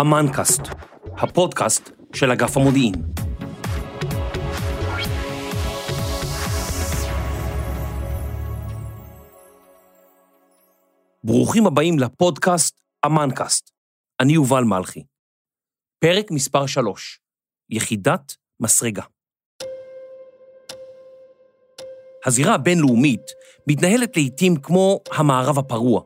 אמנקאסט, הפודקאסט של אגף המודיעין. ברוכים הבאים לפודקאסט אמנקאסט. אני יובל מלכי. פרק מספר 3, יחידת מסרגה. הזירה הבינלאומית מתנהלת לעיתים כמו המערב הפרוע.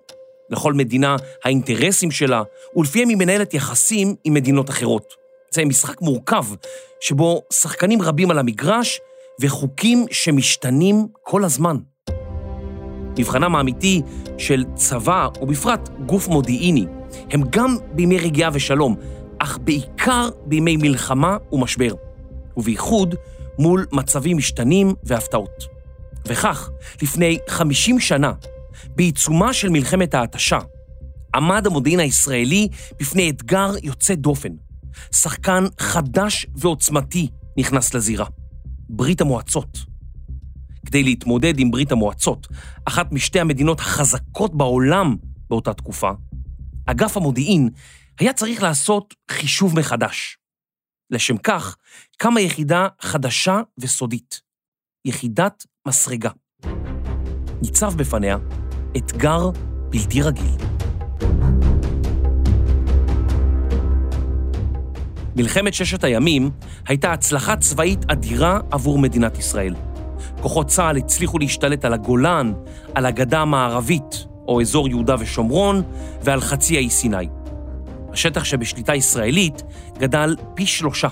לכל מדינה האינטרסים שלה, ולפיהם היא מנהלת יחסים עם מדינות אחרות. זה משחק מורכב, שבו שחקנים רבים על המגרש וחוקים שמשתנים כל הזמן. מבחנם האמיתי של צבא, ובפרט גוף מודיעיני, הם גם בימי רגיעה ושלום, אך בעיקר בימי מלחמה ומשבר, ובייחוד מול מצבים משתנים והפתעות. וכך, לפני 50 שנה, בעיצומה של מלחמת ההתשה, עמד המודיעין הישראלי בפני אתגר יוצא דופן. שחקן חדש ועוצמתי נכנס לזירה, ברית המועצות. כדי להתמודד עם ברית המועצות, אחת משתי המדינות החזקות בעולם באותה תקופה, אגף המודיעין היה צריך לעשות חישוב מחדש. לשם כך, קמה יחידה חדשה וסודית, יחידת מסרגה. ניצב בפניה אתגר בלתי רגיל. מלחמת ששת הימים הייתה הצלחה צבאית אדירה עבור מדינת ישראל. כוחות צה"ל הצליחו להשתלט על הגולן, על הגדה המערבית, או אזור יהודה ושומרון, ועל חצי האי סיני. השטח שבשליטה ישראלית גדל פי שלושה.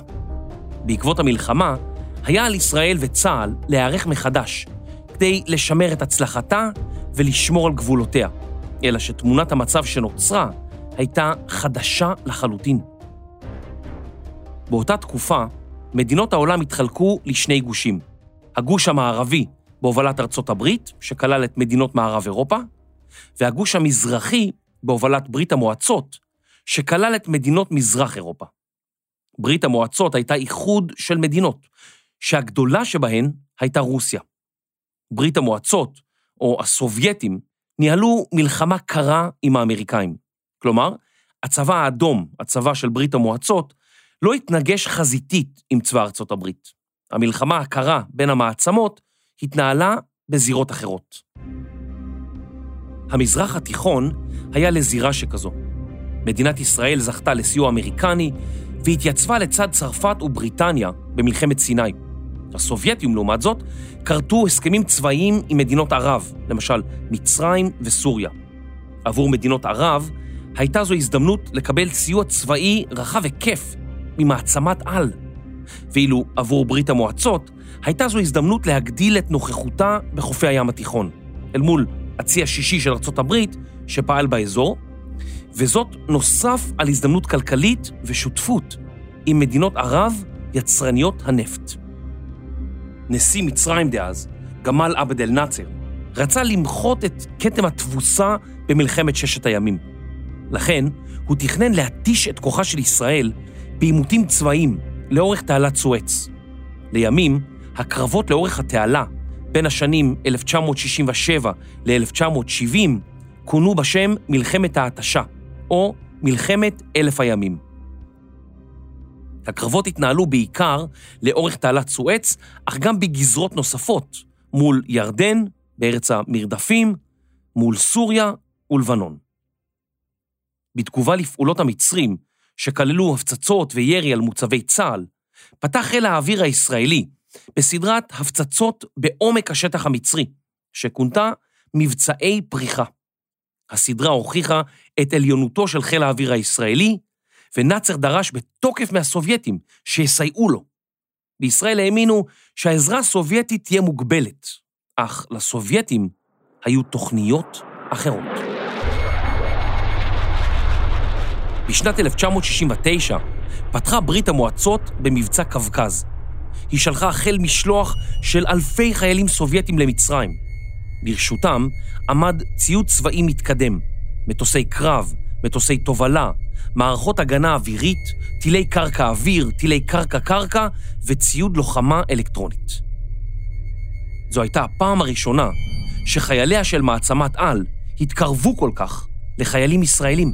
בעקבות המלחמה, היה על ישראל וצה"ל להיערך מחדש, כדי לשמר את הצלחתה ולשמור על גבולותיה, אלא שתמונת המצב שנוצרה הייתה חדשה לחלוטין. באותה תקופה, מדינות העולם התחלקו לשני גושים. הגוש המערבי בהובלת ארצות הברית, שכלל את מדינות מערב אירופה, והגוש המזרחי בהובלת ברית המועצות, שכלל את מדינות מזרח אירופה. ברית המועצות הייתה איחוד של מדינות, שהגדולה שבהן הייתה רוסיה. ברית המועצות, או הסובייטים, ניהלו מלחמה קרה עם האמריקאים. כלומר, הצבא האדום, הצבא של ברית המועצות, לא התנגש חזיתית עם צבא ארצות הברית. המלחמה הקרה בין המעצמות התנהלה בזירות אחרות. המזרח התיכון היה לזירה שכזו. מדינת ישראל זכתה לסיוע אמריקני והתייצבה לצד צרפת ובריטניה במלחמת סיני. הסובייטים, לעומת זאת, כרתו הסכמים צבאיים עם מדינות ערב, למשל מצרים וסוריה. עבור מדינות ערב, הייתה זו הזדמנות לקבל סיוע צבאי רחב היקף ממעצמת על. ואילו עבור ברית המועצות, הייתה זו הזדמנות להגדיל את נוכחותה בחופי הים התיכון, אל מול הצי השישי של ארצות הברית שפעל באזור, וזאת נוסף על הזדמנות כלכלית ושותפות עם מדינות ערב יצרניות הנפט. נשיא מצרים דאז, גמל עבד אל-נאצר, רצה למחות את כתם התבוסה במלחמת ששת הימים. לכן, הוא תכנן להתיש את כוחה של ישראל בעימותים צבאיים לאורך תעלת סואץ. לימים, הקרבות לאורך התעלה, בין השנים 1967 ל-1970, כונו בשם מלחמת ההתשה, או מלחמת אלף הימים. הקרבות התנהלו בעיקר לאורך תעלת סואץ, אך גם בגזרות נוספות, מול ירדן, בארץ המרדפים, מול סוריה ולבנון. בתגובה לפעולות המצרים, שכללו הפצצות וירי על מוצבי צה"ל, פתח חיל האוויר הישראלי בסדרת הפצצות בעומק השטח המצרי, שכונתה מבצעי פריחה. הסדרה הוכיחה את עליונותו של חיל האוויר הישראלי, ונאצר דרש בתוקף מהסובייטים שיסייעו לו. בישראל האמינו שהעזרה הסובייטית תהיה מוגבלת, אך לסובייטים היו תוכניות אחרות. בשנת 1969 פתחה ברית המועצות במבצע קווקז. היא שלחה החל משלוח של אלפי חיילים סובייטים למצרים. ברשותם עמד ציוד צבאי מתקדם, מטוסי קרב, מטוסי תובלה, מערכות הגנה אווירית, טילי קרקע-אוויר, טילי קרקע-קרקע וציוד לוחמה אלקטרונית. זו הייתה הפעם הראשונה שחייליה של מעצמת על התקרבו כל כך לחיילים ישראלים.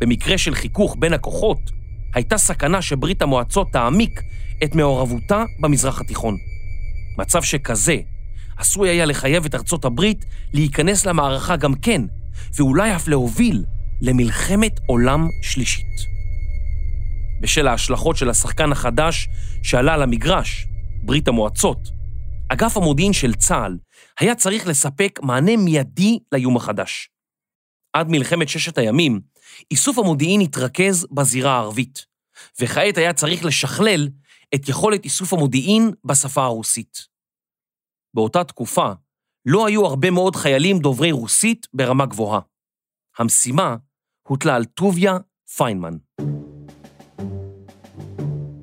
במקרה של חיכוך בין הכוחות, הייתה סכנה שברית המועצות תעמיק את מעורבותה במזרח התיכון. מצב שכזה עשוי היה לחייב את ארצות הברית להיכנס למערכה גם כן, ואולי אף להוביל למלחמת עולם שלישית. בשל ההשלכות של השחקן החדש שעלה למגרש, ברית המועצות, אגף המודיעין של צה"ל היה צריך לספק מענה מיידי לאיום החדש. עד מלחמת ששת הימים, איסוף המודיעין התרכז בזירה הערבית, וכעת היה צריך לשכלל את יכולת איסוף המודיעין בשפה הרוסית. באותה תקופה לא היו הרבה מאוד חיילים דוברי רוסית ברמה גבוהה. המשימה הוטלה על טוביה פיינמן.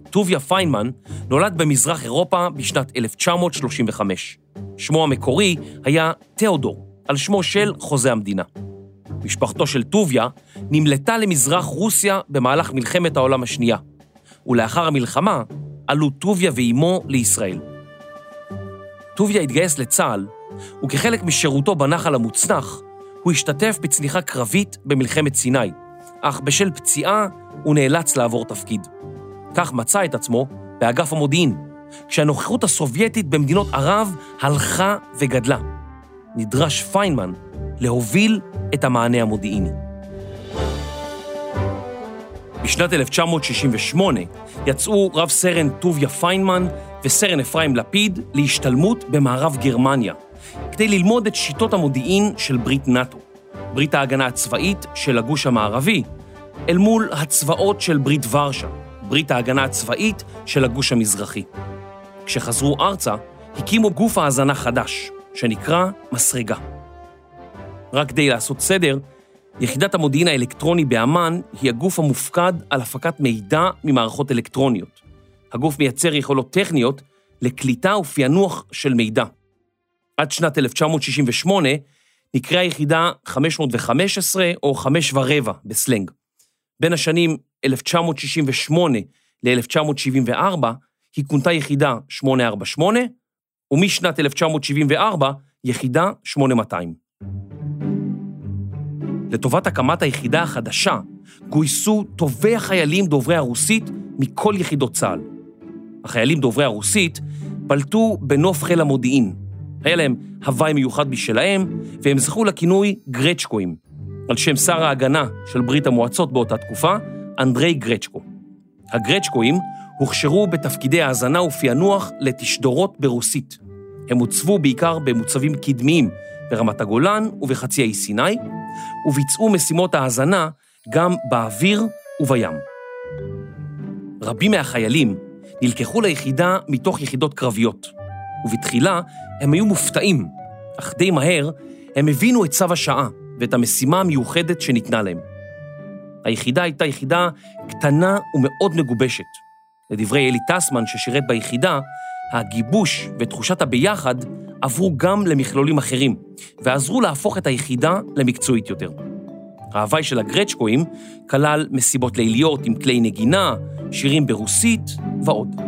טוביה פיינמן נולד במזרח אירופה בשנת 1935. שמו המקורי היה תיאודור, על שמו של חוזה המדינה. משפחתו של טוביה נמלטה למזרח רוסיה במהלך מלחמת העולם השנייה, ולאחר המלחמה עלו טוביה ואימו לישראל. טוביה התגייס לצה"ל, וכחלק משירותו בנחל המוצנח, הוא השתתף בצניחה קרבית במלחמת סיני, אך בשל פציעה הוא נאלץ לעבור תפקיד. כך מצא את עצמו באגף המודיעין, כשהנוכחות הסובייטית במדינות ערב הלכה וגדלה. נדרש פיינמן להוביל את המענה המודיעיני. בשנת 1968 יצאו רב סרן טוביה פיינמן וסרן אפרים לפיד להשתלמות במערב גרמניה, כדי ללמוד את שיטות המודיעין של ברית נאט"ו, ברית ההגנה הצבאית של הגוש המערבי, אל מול הצבאות של ברית ורשה, ברית ההגנה הצבאית של הגוש המזרחי. כשחזרו ארצה, הקימו גוף האזנה חדש, שנקרא מסרגה. רק כדי לעשות סדר, יחידת המודיעין האלקטרוני באמ"ן היא הגוף המופקד על הפקת מידע ממערכות אלקטרוניות. הגוף מייצר יכולות טכניות לקליטה ופענוח של מידע. עד שנת 1968 נקראה היחידה 515 או 5 ורבע בסלנג. בין השנים 1968 ל-1974 היא כונתה יחידה 848, ומשנת 1974 יחידה 8200. לטובת הקמת היחידה החדשה גויסו טובי החיילים דוברי הרוסית מכל יחידות צה"ל. החיילים דוברי הרוסית פלטו בנוף חיל המודיעין. היה להם הוואי מיוחד בשלהם, והם זכו לכינוי גרצ'קואים, על שם שר ההגנה של ברית המועצות באותה תקופה, אנדרי גרצ'קו. הגרצ'קואים הוכשרו בתפקידי האזנה ופענוח לתשדורות ברוסית. הם הוצבו בעיקר במוצבים קדמיים ברמת הגולן ובחצי האי סיני, וביצעו משימות האזנה גם באוויר ובים. רבים מהחיילים נלקחו ליחידה מתוך יחידות קרביות, ובתחילה הם היו מופתעים, אך די מהר הם הבינו את צו השעה ואת המשימה המיוחדת שניתנה להם. היחידה הייתה יחידה קטנה ומאוד מגובשת. לדברי אלי טסמן ששירת ביחידה, הגיבוש ותחושת הביחד עברו גם למכלולים אחרים, ועזרו להפוך את היחידה למקצועית יותר. ההוואי של הגרצ'קואים כלל מסיבות ליליות עם כלי נגינה, שירים ברוסית ועוד.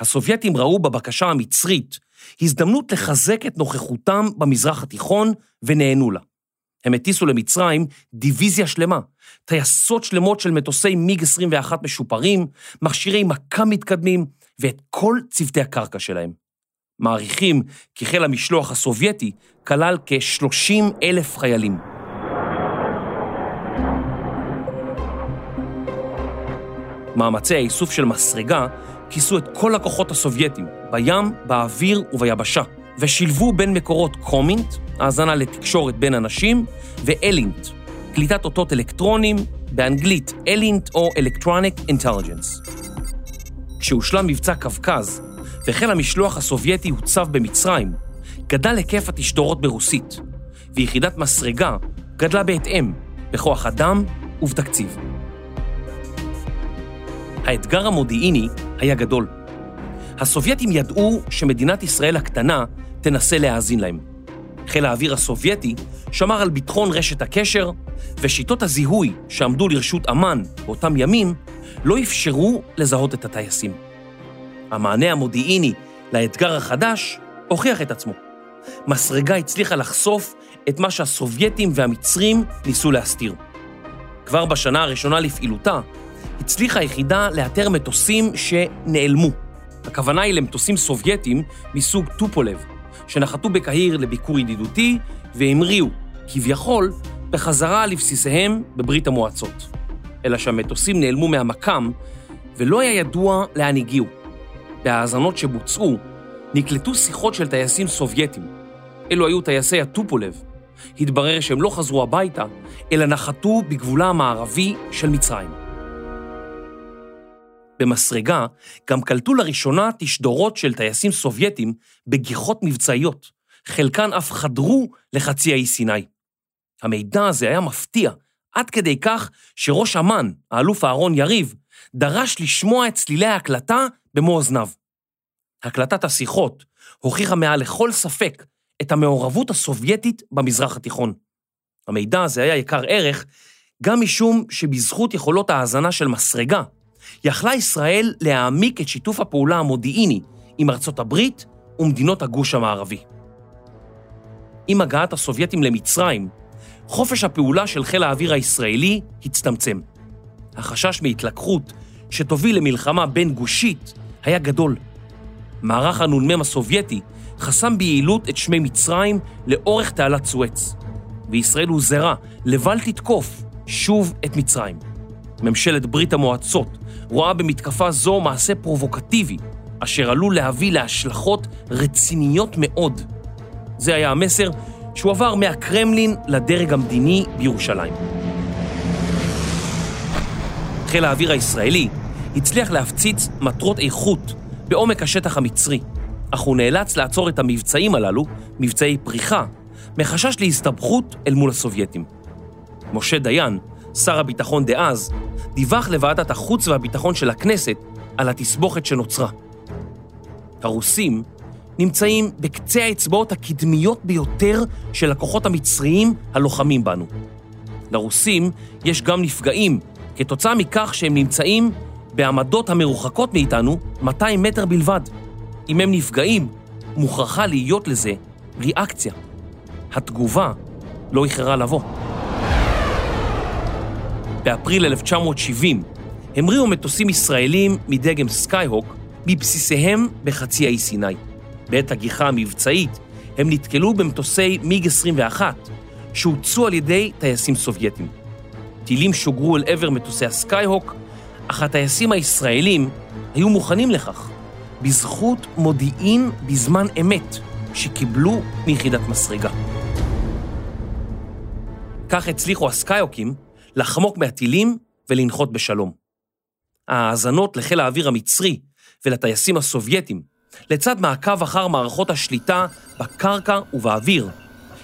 הסובייטים ראו בבקשה המצרית הזדמנות לחזק את נוכחותם במזרח התיכון ונהנו לה. הם הטיסו למצרים דיוויזיה שלמה, טייסות שלמות של מטוסי מיג 21 משופרים, מכשירי מכה מתקדמים ואת כל צוותי הקרקע שלהם. מעריכים כי חיל המשלוח הסובייטי כלל כ-30 אלף חיילים. מאמצי האיסוף של מסרגה כיסו את כל הכוחות הסובייטים, בים, באוויר וביבשה, ושילבו בין מקורות קומינט, האזנה לתקשורת בין אנשים, ואלינט, קליטת אותות אלקטרונים, באנגלית אלינט או Electronic Intelligence. כשהושלם מבצע קווקז והחל המשלוח הסובייטי הוצב במצרים, גדל היקף התשדורות ברוסית, ויחידת מסרגה גדלה בהתאם, בכוח אדם ובתקציב. האתגר המודיעיני היה גדול. הסובייטים ידעו שמדינת ישראל הקטנה תנסה להאזין להם. חיל האוויר הסובייטי שמר על ביטחון רשת הקשר, ושיטות הזיהוי שעמדו לרשות אמ"ן באותם ימים לא אפשרו לזהות את הטייסים. המענה המודיעיני לאתגר החדש הוכיח את עצמו. מסרגה הצליחה לחשוף את מה שהסובייטים והמצרים ניסו להסתיר. כבר בשנה הראשונה לפעילותה, הצליחה היחידה לאתר מטוסים שנעלמו. הכוונה היא למטוסים סובייטים מסוג טופולב, שנחתו בקהיר לביקור ידידותי והמריאו, כביכול, בחזרה לבסיסיהם בברית המועצות. אלא שהמטוסים נעלמו מהמקם ולא היה ידוע לאן הגיעו. בהאזנות שבוצעו, נקלטו שיחות של טייסים סובייטים. אלו היו טייסי הטופולב. התברר שהם לא חזרו הביתה, אלא נחתו בגבולה המערבי של מצרים. במסרגה גם קלטו לראשונה תשדורות של טייסים סובייטים בגיחות מבצעיות. חלקן אף חדרו לחצי האי סיני. המידע הזה היה מפתיע, עד כדי כך שראש אמ"ן, האלוף אהרון יריב, דרש לשמוע את צלילי ההקלטה במו אוזניו. הקלטת השיחות הוכיחה מעל לכל ספק את המעורבות הסובייטית במזרח התיכון. המידע הזה היה יקר ערך גם משום שבזכות יכולות ההאזנה של מסרגה, יכלה ישראל להעמיק את שיתוף הפעולה המודיעיני עם ארצות הברית ומדינות הגוש המערבי. עם הגעת הסובייטים למצרים, חופש הפעולה של חיל האוויר הישראלי הצטמצם. החשש מהתלקחות שתוביל למלחמה בין גושית היה גדול. מערך הנ"מ הסובייטי חסם ביעילות את שמי מצרים לאורך תעלת סואץ, וישראל הוזהרה לבל תתקוף שוב את מצרים. ממשלת ברית המועצות רואה במתקפה זו מעשה פרובוקטיבי, אשר עלול להביא להשלכות רציניות מאוד. זה היה המסר שהועבר מהקרמלין לדרג המדיני בירושלים. חיל האוויר הישראלי הצליח להפציץ מטרות איכות בעומק השטח המצרי, אך הוא נאלץ לעצור את המבצעים הללו, מבצעי פריחה, מחשש להסתבכות אל מול הסובייטים. משה דיין, שר הביטחון דאז, דיווח לוועדת החוץ והביטחון של הכנסת על התסבוכת שנוצרה. הרוסים נמצאים בקצה האצבעות הקדמיות ביותר של הכוחות המצריים הלוחמים בנו. לרוסים יש גם נפגעים כתוצאה מכך שהם נמצאים בעמדות המרוחקות מאיתנו 200 מטר בלבד. אם הם נפגעים, מוכרחה להיות לזה ריאקציה. התגובה לא איחרה לבוא. באפריל 1970 המריאו מטוסים ישראלים מדגם סקייהוק מבסיסיהם בחצי האי סיני. בעת הגיחה המבצעית הם נתקלו במטוסי מיג 21 שהוצאו על ידי טייסים סובייטים. טילים שוגרו אל עבר מטוסי הסקייהוק, אך הטייסים הישראלים היו מוכנים לכך, בזכות מודיעין בזמן אמת שקיבלו מיחידת מסרגה. כך הצליחו הסקייהוקים לחמוק מהטילים ולנחות בשלום. ההאזנות לחיל האוויר המצרי ולטייסים הסובייטים, לצד מעקב אחר מערכות השליטה בקרקע ובאוויר,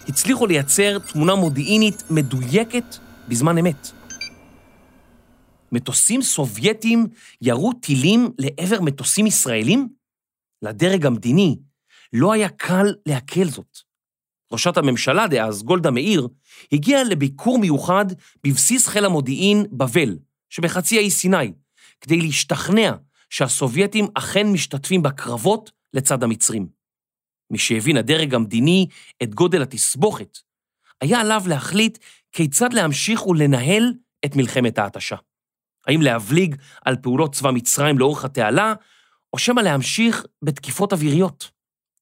הצליחו לייצר תמונה מודיעינית מדויקת בזמן אמת. מטוסים סובייטים ירו טילים לעבר מטוסים ישראלים? לדרג המדיני לא היה קל לעכל זאת. ראשת הממשלה דאז, גולדה מאיר, הגיעה לביקור מיוחד בבסיס חיל המודיעין בבל, שבחצי האי סיני, כדי להשתכנע שהסובייטים אכן משתתפים בקרבות לצד המצרים. משהבין הדרג המדיני את גודל התסבוכת, היה עליו להחליט כיצד להמשיך ולנהל את מלחמת ההתשה. האם להבליג על פעולות צבא מצרים לאורך התעלה, או שמא להמשיך בתקיפות אוויריות?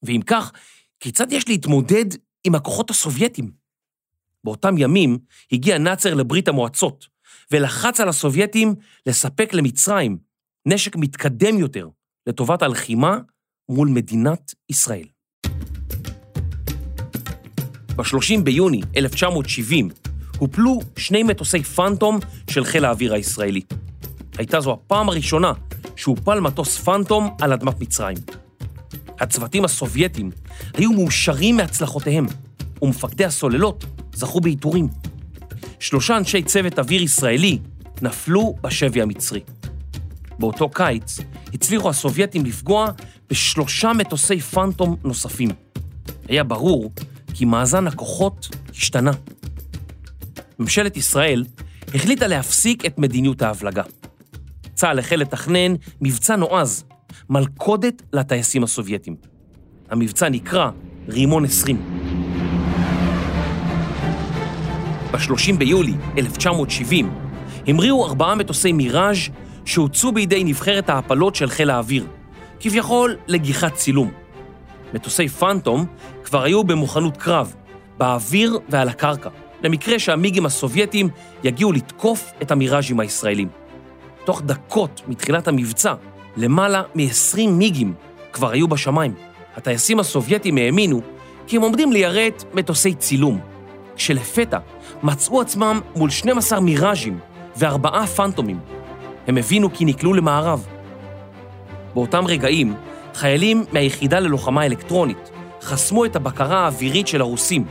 ואם כך, כיצד יש להתמודד עם הכוחות הסובייטים? באותם ימים הגיע נאצר לברית המועצות, ולחץ על הסובייטים לספק למצרים נשק מתקדם יותר לטובת הלחימה מול מדינת ישראל. ב-30 ביוני 1970 הופלו שני מטוסי פנטום של חיל האוויר הישראלי. הייתה זו הפעם הראשונה שהופל מטוס פנטום על אדמת מצרים. הצוותים הסובייטים היו מאושרים מהצלחותיהם, ומפקדי הסוללות זכו בעיטורים. שלושה אנשי צוות אוויר ישראלי נפלו בשבי המצרי. באותו קיץ הצליחו הסובייטים לפגוע בשלושה מטוסי פנטום נוספים. היה ברור כי מאזן הכוחות השתנה. ממשלת ישראל החליטה להפסיק את מדיניות ההבלגה. צה"ל החל לתכנן מבצע נועז, מלכודת לטייסים הסובייטים. המבצע נקרא רימון 20. ב-30 ביולי 1970, המריאו ארבעה מטוסי מיראז' שהוצאו בידי נבחרת ההפלות של חיל האוויר, כביכול לגיחת צילום. מטוסי פאנטום כבר היו במוכנות קרב, באוויר ועל הקרקע, למקרה שהמיגים הסובייטים יגיעו לתקוף את המיראז'ים הישראלים. תוך דקות מתחילת המבצע, למעלה מ-20 מיגים כבר היו בשמיים. הטייסים הסובייטים האמינו כי הם עומדים ליירט מטוסי צילום, כשלפתע מצאו עצמם מול 12 מיראז'ים וארבעה פנטומים. הם הבינו כי נקלעו למערב. באותם רגעים, חיילים מהיחידה ללוחמה אלקטרונית חסמו את הבקרה האווירית של הרוסים,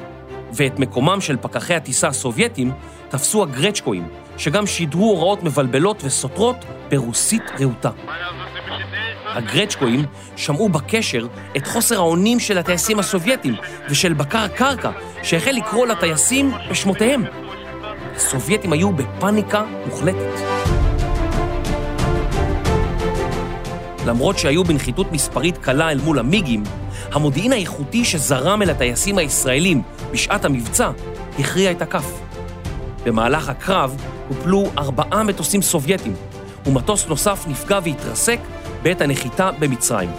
ואת מקומם של פקחי הטיסה הסובייטים תפסו הגרצ'קואים, שגם שידרו הוראות מבלבלות וסותרות ברוסית רהוטה. הגרצ'קואים שמעו בקשר את חוסר האונים של הטייסים הסובייטים ושל בקר קרקע, שהחל לקרוא לטייסים בשמותיהם. הסובייטים היו בפאניקה מוחלטת. למרות שהיו בנחיתות מספרית קלה אל מול המיגים, המודיעין האיכותי שזרם אל הטייסים הישראלים בשעת המבצע הכריע את הכף. במהלך הקרב הופלו ארבעה מטוסים סובייטים, ומטוס נוסף נפגע והתרסק בעת הנחיתה במצרים.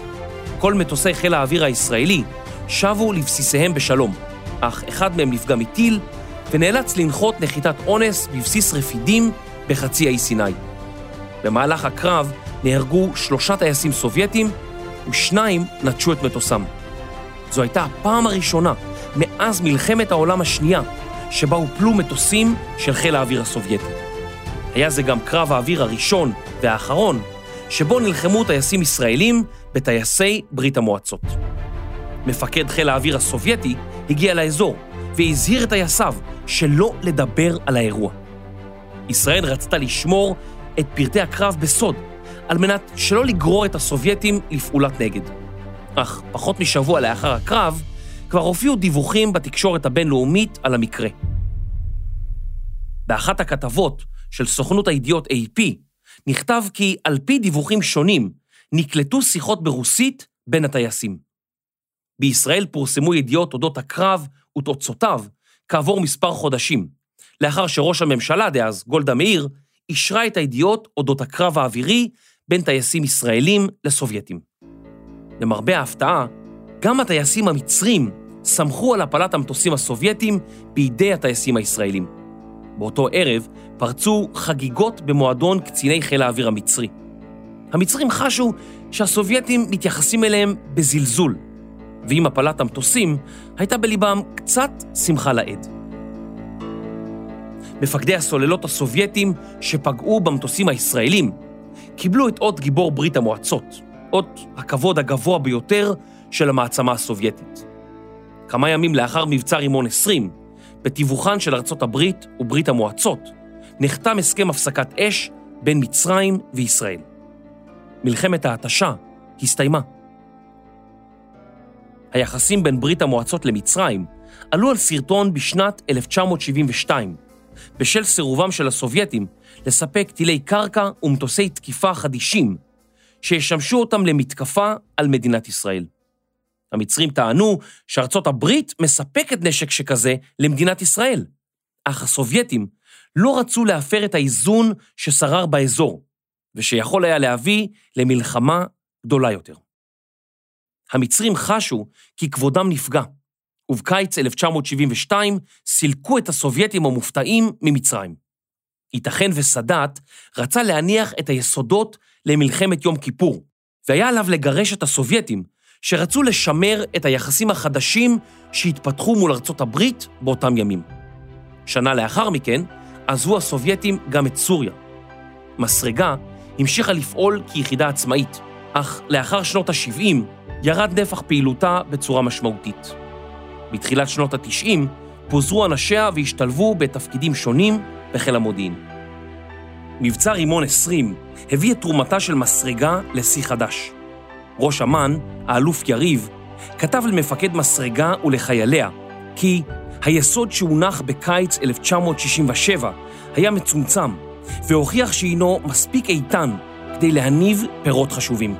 כל מטוסי חיל האוויר הישראלי שבו לבסיסיהם בשלום, אך אחד מהם נפגע מטיל ונאלץ לנחות נחיתת אונס בבסיס רפידים בחצי האי סיני. במהלך הקרב נהרגו שלושה טייסים סובייטים ושניים נטשו את מטוסם. זו הייתה הפעם הראשונה מאז מלחמת העולם השנייה שבה הופלו מטוסים של חיל האוויר הסובייטי. היה זה גם קרב האוויר הראשון והאחרון שבו נלחמו טייסים ישראלים בטייסי ברית המועצות. מפקד חיל האוויר הסובייטי הגיע לאזור והזהיר את טייסיו שלא לדבר על האירוע. ישראל רצתה לשמור את פרטי הקרב בסוד, על מנת שלא לגרור את הסובייטים לפעולת נגד. אך פחות משבוע לאחר הקרב, כבר הופיעו דיווחים בתקשורת הבינלאומית על המקרה. באחת הכתבות של סוכנות הידיעות AP נכתב כי על פי דיווחים שונים נקלטו שיחות ברוסית בין הטייסים. בישראל פורסמו ידיעות אודות הקרב ותוצאותיו כעבור מספר חודשים, לאחר שראש הממשלה דאז, גולדה מאיר, אישרה את הידיעות אודות הקרב האווירי בין טייסים ישראלים לסובייטים. למרבה ההפתעה, גם הטייסים המצרים סמכו על הפלת המטוסים הסובייטים בידי הטייסים הישראלים. באותו ערב פרצו חגיגות במועדון קציני חיל האוויר המצרי. המצרים חשו שהסובייטים מתייחסים אליהם בזלזול, ועם הפלת המטוסים הייתה בליבם קצת שמחה לאיד. מפקדי הסוללות הסובייטים שפגעו במטוסים הישראלים קיבלו את אות גיבור ברית המועצות, אות הכבוד הגבוה ביותר של המעצמה הסובייטית. כמה ימים לאחר מבצע רימון 20, בתיווכן של ארצות הברית וברית המועצות, נחתם הסכם הפסקת אש בין מצרים וישראל. מלחמת ההתשה הסתיימה. היחסים בין ברית המועצות למצרים עלו על סרטון בשנת 1972, בשל סירובם של הסובייטים לספק טילי קרקע ומטוסי תקיפה חדישים, שישמשו אותם למתקפה על מדינת ישראל. המצרים טענו שארצות הברית מספקת נשק שכזה למדינת ישראל, אך הסובייטים לא רצו להפר את האיזון ששרר באזור, ושיכול היה להביא למלחמה גדולה יותר. המצרים חשו כי כבודם נפגע, ובקיץ 1972 סילקו את הסובייטים המופתעים ממצרים. ייתכן וסאדאת רצה להניח את היסודות למלחמת יום כיפור, והיה עליו לגרש את הסובייטים, שרצו לשמר את היחסים החדשים שהתפתחו מול ארצות הברית באותם ימים. שנה לאחר מכן עזבו הסובייטים גם את סוריה. מסרגה המשיכה לפעול כיחידה עצמאית, אך לאחר שנות ה-70 ירד נפח פעילותה בצורה משמעותית. בתחילת שנות ה-90 פוזרו אנשיה והשתלבו בתפקידים שונים בחיל המודיעין. מבצע רימון 20 הביא את תרומתה של מסרגה לשיא חדש. ראש אמ"ן, האלוף יריב, כתב למפקד מסרגה ולחייליה כי היסוד שהונח בקיץ 1967 היה מצומצם והוכיח שהינו מספיק איתן כדי להניב פירות חשובים.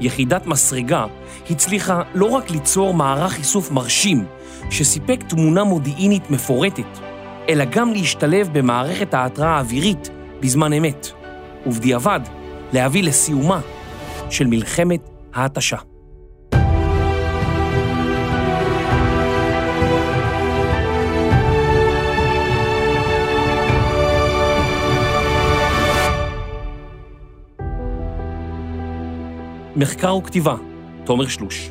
יחידת מסרגה הצליחה לא רק ליצור מערך איסוף מרשים שסיפק תמונה מודיעינית מפורטת, אלא גם להשתלב במערכת ההתראה האווירית בזמן אמת, ובדיעבד להביא לסיומה של מלחמת ההתשה. מחקר וכתיבה, תומר שלוש.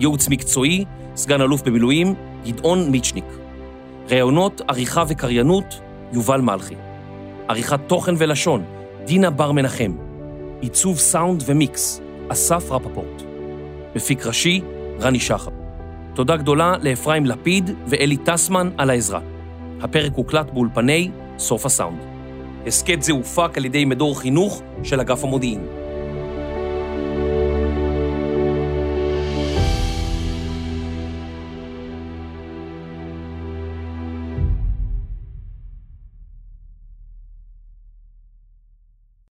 ייעוץ מקצועי, סגן אלוף במילואים, גדעון מיצ'ניק. ראיונות, עריכה וקריינות, יובל מלכי. עריכת תוכן ולשון, דינה בר מנחם. עיצוב סאונד ומיקס, אסף רפפורט. מפיק ראשי, רני שחר. תודה גדולה לאפרים לפיד ואלי טסמן על העזרה. הפרק הוקלט באולפני סוף הסאונד. הסכת זה הופק על ידי מדור חינוך של אגף המודיעין.